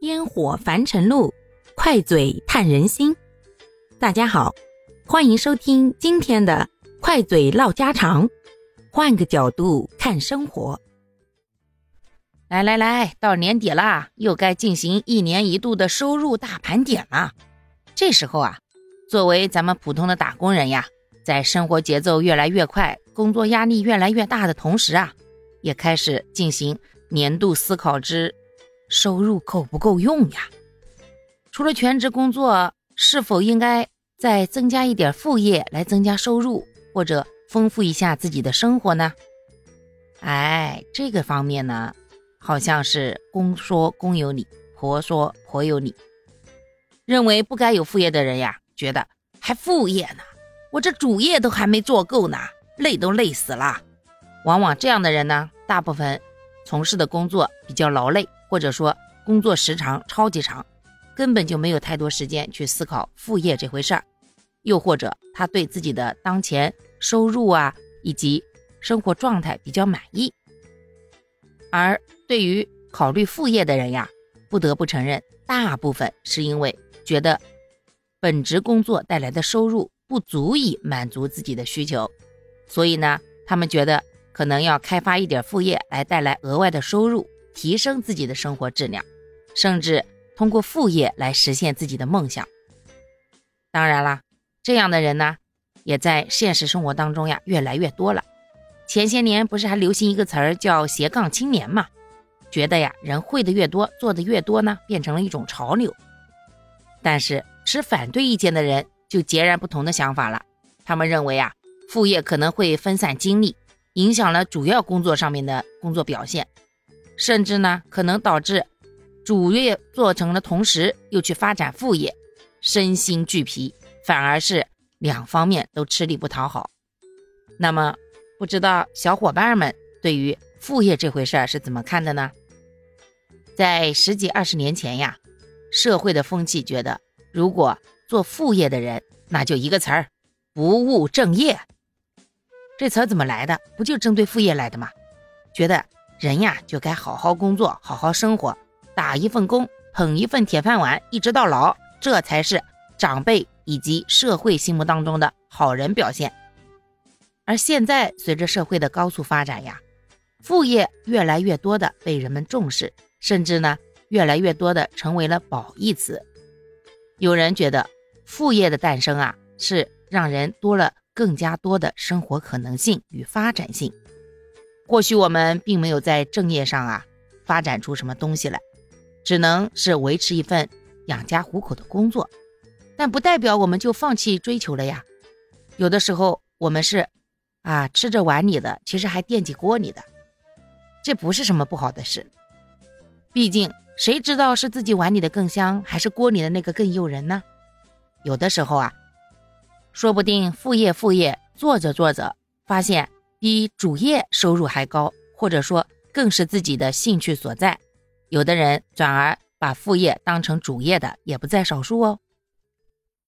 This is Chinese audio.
烟火凡尘路，快嘴探人心。大家好，欢迎收听今天的快嘴唠家常，换个角度看生活。来来来，到年底啦，又该进行一年一度的收入大盘点了。这时候啊，作为咱们普通的打工人呀，在生活节奏越来越快、工作压力越来越大的同时啊，也开始进行年度思考之收入够不够用呀？除了全职工作，是否应该再增加一点副业来增加收入，或者丰富一下自己的生活呢？哎，这个方面呢？好像是公说公有理，婆说婆有理。认为不该有副业的人呀，觉得还副业呢，我这主业都还没做够呢，累都累死了。往往这样的人呢，大部分从事的工作比较劳累，或者说工作时长超级长，根本就没有太多时间去思考副业这回事儿。又或者他对自己的当前收入啊以及生活状态比较满意，而。对于考虑副业的人呀，不得不承认，大部分是因为觉得本职工作带来的收入不足以满足自己的需求，所以呢，他们觉得可能要开发一点副业来带来额外的收入，提升自己的生活质量，甚至通过副业来实现自己的梦想。当然啦，这样的人呢，也在现实生活当中呀越来越多了。前些年不是还流行一个词儿叫斜杠青年嘛？觉得呀，人会的越多，做的越多呢，变成了一种潮流。但是持反对意见的人就截然不同的想法了。他们认为啊，副业可能会分散精力，影响了主要工作上面的工作表现，甚至呢，可能导致主业做成了同时又去发展副业，身心俱疲，反而是两方面都吃力不讨好。那么，不知道小伙伴们对于副业这回事儿是怎么看的呢？在十几二十年前呀，社会的风气觉得，如果做副业的人，那就一个词儿，不务正业。这词儿怎么来的？不就针对副业来的吗？觉得人呀，就该好好工作，好好生活，打一份工，捧一份铁饭碗，一直到老，这才是长辈以及社会心目当中的好人表现。而现在，随着社会的高速发展呀，副业越来越多的被人们重视。甚至呢，越来越多的成为了褒义词。有人觉得副业的诞生啊，是让人多了更加多的生活可能性与发展性。或许我们并没有在正业上啊发展出什么东西来，只能是维持一份养家糊口的工作，但不代表我们就放弃追求了呀。有的时候我们是啊吃着碗里的，其实还惦记锅里的，这不是什么不好的事。毕竟，谁知道是自己碗里的更香，还是锅里的那个更诱人呢？有的时候啊，说不定副业副业做着做着，发现比主业收入还高，或者说更是自己的兴趣所在。有的人转而把副业当成主业的，也不在少数哦。